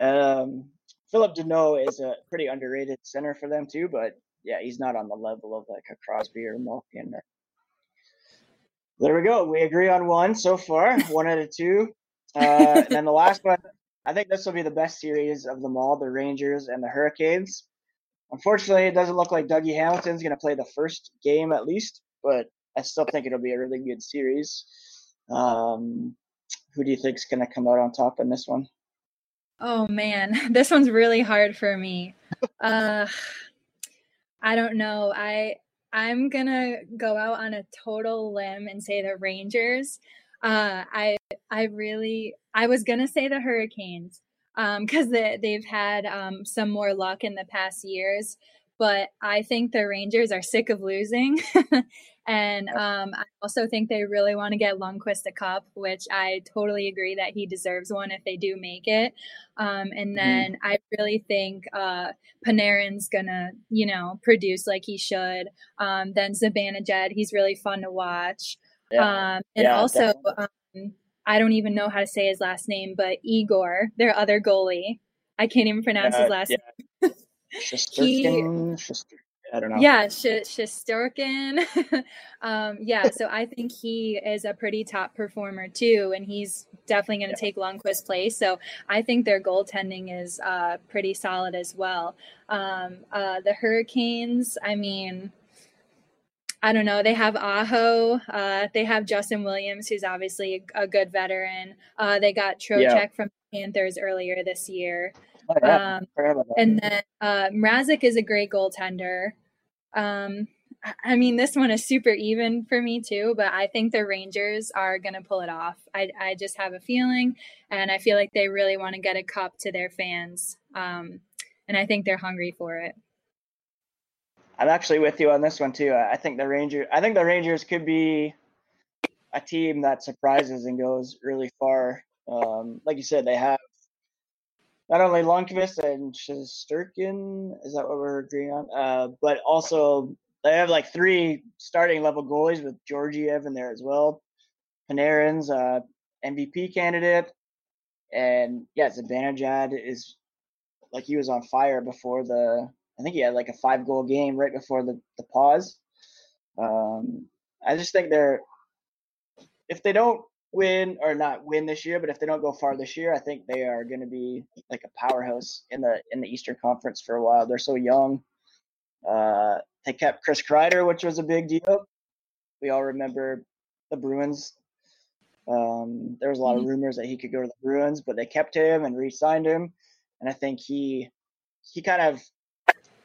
[SPEAKER 1] Um, Phillip Danault is a pretty underrated center for them too, but yeah, he's not on the level of like a Crosby or Malkin. Or... There we go. We agree on one so far, one out of two. Uh, and then the last one, I think this will be the best series of them all: the Rangers and the Hurricanes. Unfortunately, it doesn't look like Dougie Hamilton's going to play the first game at least, but I still think it'll be a really good series. Um, who do you think is going to come out on top in this one?
[SPEAKER 2] Oh man, this one's really hard for me. uh, I don't know. I I'm gonna go out on a total limb and say the Rangers. Uh, I I really I was gonna say the Hurricanes because um, they, they've had um, some more luck in the past years, but I think the Rangers are sick of losing. and um, I also think they really want to get Lundqvist a cup, which I totally agree that he deserves one if they do make it. Um, and mm-hmm. then mm-hmm. I really think uh, Panarin's gonna, you know, produce like he should. Um, then Zibanejad, he's really fun to watch. Yeah. Um, and yeah, also, um, I don't even know how to say his last name, but Igor, their other goalie, I can't even pronounce uh, his last yeah. name.
[SPEAKER 1] I don't know.
[SPEAKER 2] Yeah, Sh- um, yeah, so I think he is a pretty top performer too, and he's definitely going to yeah. take Lundqvist's place. So I think their goaltending is uh, pretty solid as well. Um, uh, the Hurricanes, I mean, I don't know. They have Aho. Uh, they have Justin Williams, who's obviously a, good veteran. Uh, they got Trocheck yeah. from Panthers earlier this year. Oh, yeah. um, and then uh, Mrazek is a great goaltender. Um, I mean, this one is super even for me too, but I think the Rangers are going to pull it off. I, I just have a feeling, and I feel like they really want to get a cup to their fans. Um, and I think they're hungry for it.
[SPEAKER 1] I'm actually with you on this one too. I think the Rangers. I think the Rangers could be a team that surprises and goes really far. Um, like you said, they have not only Lundqvist and Shesterkin, is that what we're agreeing on? Uh, but also they have like three starting level goalies with Georgiev in there as well. Panarin's MVP candidate, and yeah, Zibanejad is like he was on fire before the. I think he had like a five goal game right before the the pause. Um, I just think they're if they don't win or not win this year, but if they don't go far this year, I think they are going to be like a powerhouse in the in the Eastern Conference for a while. They're so young. Uh, they kept Chris Kreider, which was a big deal. We all remember the Bruins. Um, there was a lot of mm-hmm. rumors that he could go to the Bruins, but they kept him and re-signed him, and I think he he kind of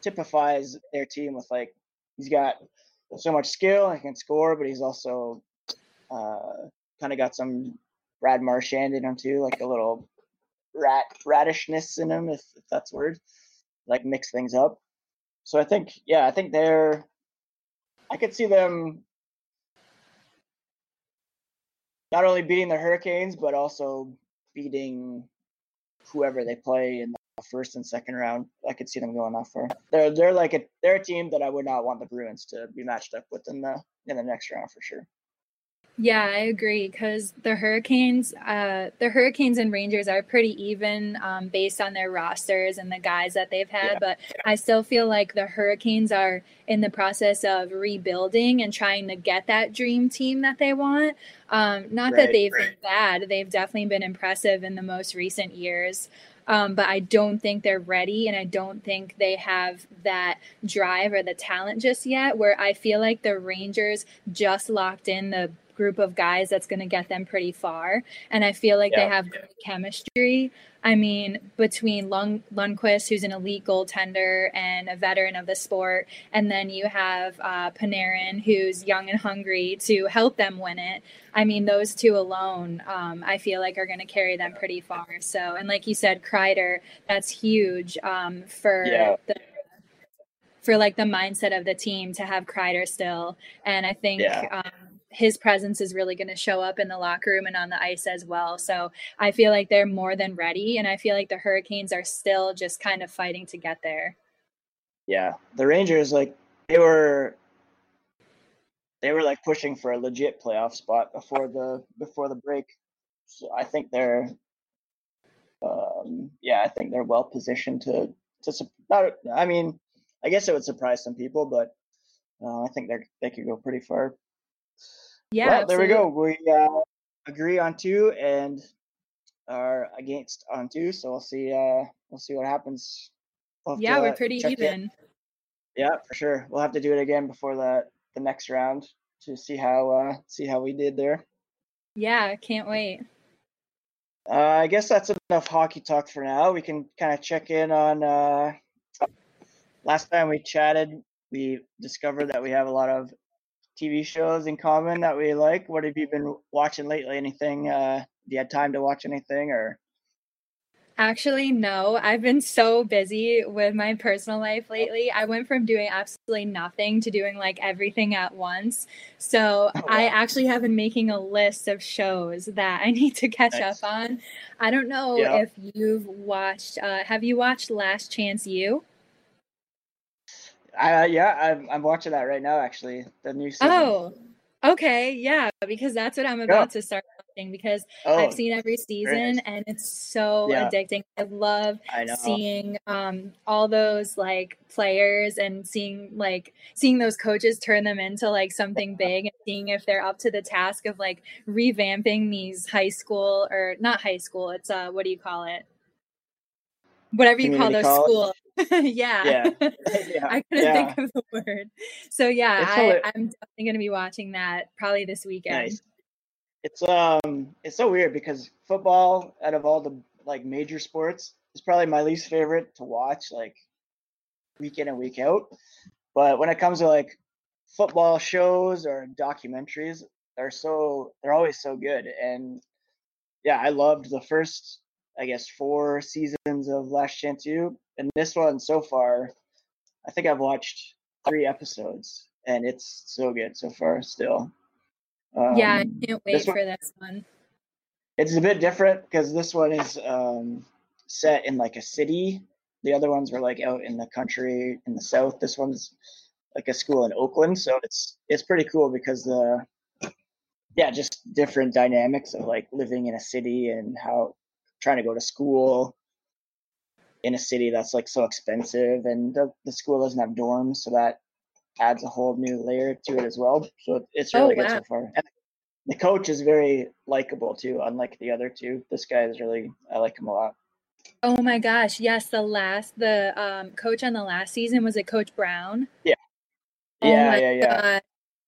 [SPEAKER 1] typifies their team with like he's got so much skill and can score, but he's also uh, kind of got some Brad Marchand in him too, like a little rat radishness in him, if, if that's a word. Like mix things up. So I think, yeah, I think they're. I could see them not only beating the Hurricanes, but also beating whoever they play in first and second round. I could see them going off for. They're they're like a they're a team that I would not want the Bruins to be matched up with in the in the next round for sure.
[SPEAKER 2] Yeah, I agree because the Hurricanes, uh, the Hurricanes and Rangers are pretty even um, based on their rosters and the guys that they've had. Yeah. But I still feel like the Hurricanes are in the process of rebuilding and trying to get that dream team that they want. Um, not right, that they've right. been bad; they've definitely been impressive in the most recent years. Um, but I don't think they're ready, and I don't think they have that drive or the talent just yet. Where I feel like the Rangers just locked in the group of guys that's going to get them pretty far. And I feel like yeah. they have great chemistry. I mean, between Lund- Lundqvist, who's an elite goaltender and a veteran of the sport, and then you have uh, Panarin, who's young and hungry to help them win it. I mean, those two alone, um, I feel like are going to carry them pretty far. So, and like you said, Kreider, that's huge um, for yeah. the for like the mindset of the team to have Kreider still. And I think yeah. um, his presence is really going to show up in the locker room and on the ice as well. So I feel like they're more than ready. And I feel like the Hurricanes are still just kind of fighting to get there.
[SPEAKER 1] Yeah. The Rangers, like, they were. They were like pushing for a legit playoff spot before the before the break, so I think they're, um, yeah, I think they're well positioned to to. Not, I mean, I guess it would surprise some people, but uh, I think they they could go pretty far.
[SPEAKER 2] Yeah.
[SPEAKER 1] Well, there we go. We uh, agree on two and are against on two. So we'll see. Uh, we'll see what happens.
[SPEAKER 2] We'll yeah, to, we're pretty even.
[SPEAKER 1] Yeah, for sure. We'll have to do it again before the the next round to see how uh, see how we did there.
[SPEAKER 2] Yeah, can't wait.
[SPEAKER 1] Uh, I guess that's enough hockey talk for now. We can kind of check in on. Uh, last time we chatted, we discovered that we have a lot of TV shows in common that we like. What have you been watching lately? Anything? Uh, have you had time to watch anything or?
[SPEAKER 2] Actually, no. I've been so busy with my personal life lately. I went from doing absolutely nothing to doing like everything at once. So
[SPEAKER 1] Oh,
[SPEAKER 2] I actually have been making a list of shows that I need to catch
[SPEAKER 1] Nice.
[SPEAKER 2] up on. I don't know
[SPEAKER 1] Yeah.
[SPEAKER 2] if you've watched, uh, have you watched Last Chance U?
[SPEAKER 1] Uh, yeah, I'm I'm watching that right now. Actually, the new season.
[SPEAKER 2] Oh, okay. Yeah, because that's what I'm about to start watching because
[SPEAKER 1] oh,
[SPEAKER 2] I've seen every season
[SPEAKER 1] nice.
[SPEAKER 2] and it's so
[SPEAKER 1] Yeah.
[SPEAKER 2] addicting. I love
[SPEAKER 1] I
[SPEAKER 2] seeing um all those like players and seeing like seeing those coaches turn them into like something big and seeing if they're up to the task of like revamping these high school or not high school it's uh what do you call it whatever you call those
[SPEAKER 1] college?
[SPEAKER 2] schools yeah
[SPEAKER 1] Yeah. yeah.
[SPEAKER 2] I couldn't
[SPEAKER 1] yeah.
[SPEAKER 2] think of the word. So yeah, I, I'm definitely gonna be watching that probably this weekend.
[SPEAKER 1] Nice. It's um, it's so weird because football, out of all the like major sports, is probably my least favorite to watch, like week in and week out. But when it comes to like football shows or documentaries, they're so they're always so good. And yeah, I loved the first, I guess, four seasons of Last Chance U, and this one so far, I think I've watched three episodes, and it's so good so far. Still.
[SPEAKER 2] yeah, I
[SPEAKER 1] Um,
[SPEAKER 2] can't wait
[SPEAKER 1] this one-
[SPEAKER 2] for this one.
[SPEAKER 1] it's a bit different because this one is um, set in like a city. The other ones were like out in the country in the south. This one's like a school in Oakland, so it's it's pretty cool because the yeah, just different dynamics of like living in a city and how trying to go to school in a city that's like so expensive and the, the school doesn't have dorms, so that adds a whole new layer to it as well. So it's
[SPEAKER 2] Oh,
[SPEAKER 1] really good
[SPEAKER 2] wow.
[SPEAKER 1] so far. And the coach is very likable too, unlike the other two. This guy is really I like him a lot.
[SPEAKER 2] Oh my gosh, yes, the last the um coach on the last season was it Coach Brown?
[SPEAKER 1] Yeah.
[SPEAKER 2] Oh
[SPEAKER 1] Yeah, yeah, yeah.
[SPEAKER 2] God.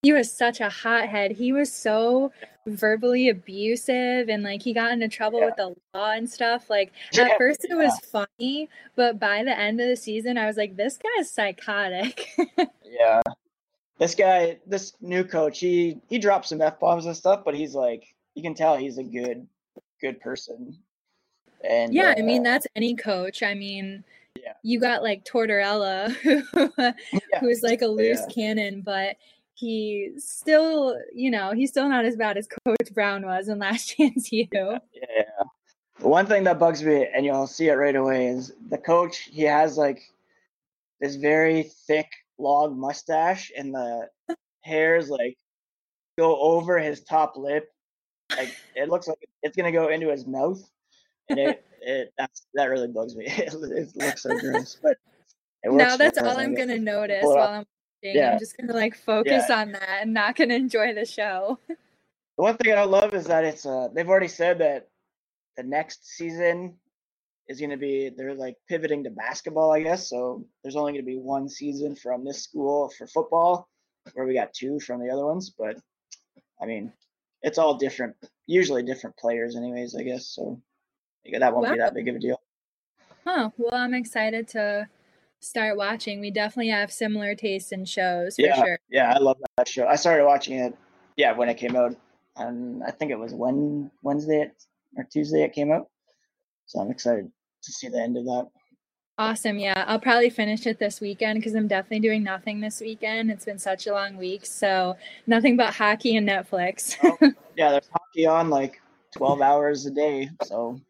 [SPEAKER 2] He was such a hothead. He was so verbally abusive and like he got into trouble
[SPEAKER 1] Yeah.
[SPEAKER 2] with the law and stuff. Like
[SPEAKER 1] Yeah,
[SPEAKER 2] at first it was funny, but by the end of the season I was like, this guy's psychotic.
[SPEAKER 1] Yeah. This guy, this new coach, he he drops some f bombs and stuff, but he's like, you can tell he's a good good person. And
[SPEAKER 2] yeah, I
[SPEAKER 1] uh,
[SPEAKER 2] mean that's any coach. I mean
[SPEAKER 1] Yeah.
[SPEAKER 2] you got like Tortorella who
[SPEAKER 1] Yeah.
[SPEAKER 2] who's like a loose cannon, but he still, you know, he's still not as bad as Coach Brown was in Last Chance U.
[SPEAKER 1] Yeah. The one thing that bugs me, and you'll see it right away, is the coach. He has like this very thick, long mustache, and the hairs like go over his top lip. Like it looks like it's gonna go into his mouth, and it it that's that really bugs me. It, it looks so gross, but
[SPEAKER 2] Now that's all I'm gonna notice while. I'm watching.
[SPEAKER 1] Yeah.
[SPEAKER 2] I'm just gonna like focus on that and not gonna enjoy the show.
[SPEAKER 1] The one thing I love is that it's uh they've already said that the next season is going to be they're like pivoting to basketball, I guess. So there's only going to be one season from this school for football, where we got two from the other ones. But I mean, it's all different, usually different players, anyways. I guess so. yeah, That won't be that big of a deal.
[SPEAKER 2] Huh. Well, I'm excited to start watching. We definitely have similar tastes in shows for
[SPEAKER 1] Yeah,
[SPEAKER 2] sure.
[SPEAKER 1] yeah, I love that show. I started watching it, yeah, when it came out, and I think it was when Wednesday or Tuesday it came out. So I'm excited to see the end of that.
[SPEAKER 2] Awesome. Yeah, I'll probably finish it this weekend because I'm definitely doing nothing this weekend. It's been such a long week, so nothing but hockey and Netflix.
[SPEAKER 1] yeah, there's hockey on like 12 hours a day, so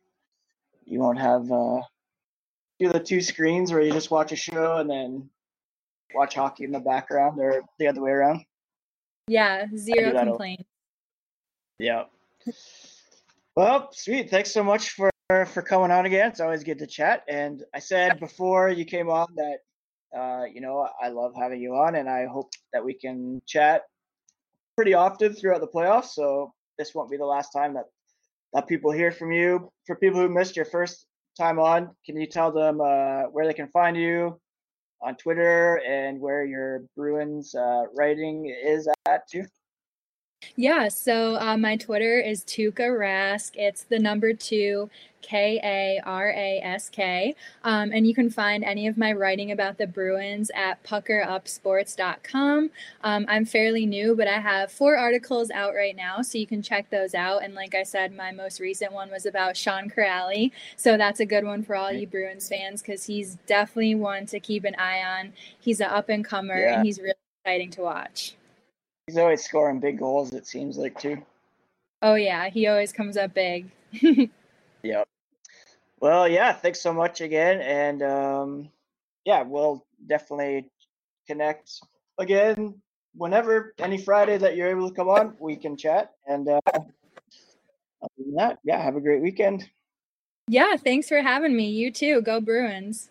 [SPEAKER 1] you won't have uh, do the two screens where you just watch a show and then watch hockey in the background, or the other way around.
[SPEAKER 2] yeah, zero complaints.
[SPEAKER 1] Yeah. Well, sweet. Thanks so much for for coming on again. It's always good to chat. And I said before you came on that uh, you know I love having you on, and I hope that we can chat pretty often throughout the playoffs. So this won't be the last time that that people hear from you. For people who missed your first time on, can you tell them uh, where they can find you on Twitter and where your Bruins uh, writing is at too?
[SPEAKER 2] Yeah, so uh, my Twitter is Tuka Rask. It's the number two K A R A S K. Um, and you can find any of my writing about the Bruins at puckerupsports.com. Um, I'm fairly new, but I have four articles out right now, so you can check those out. And like I said, my most recent one was about Sean Kuraly. So that's a good one for all you Bruins fans because he's definitely one to keep an eye on. He's an up and comer, yeah. and he's really exciting to watch.
[SPEAKER 1] He's always scoring big goals, it seems like, too.
[SPEAKER 2] Oh, yeah. He always comes up big.
[SPEAKER 1] yep. Well, yeah. Thanks so much again. And um, yeah, we'll definitely connect again whenever, any Friday that you're able to come on, we can chat. And uh, other than that, yeah, have a great weekend.
[SPEAKER 2] Yeah. Thanks for having me. You too. Go Bruins.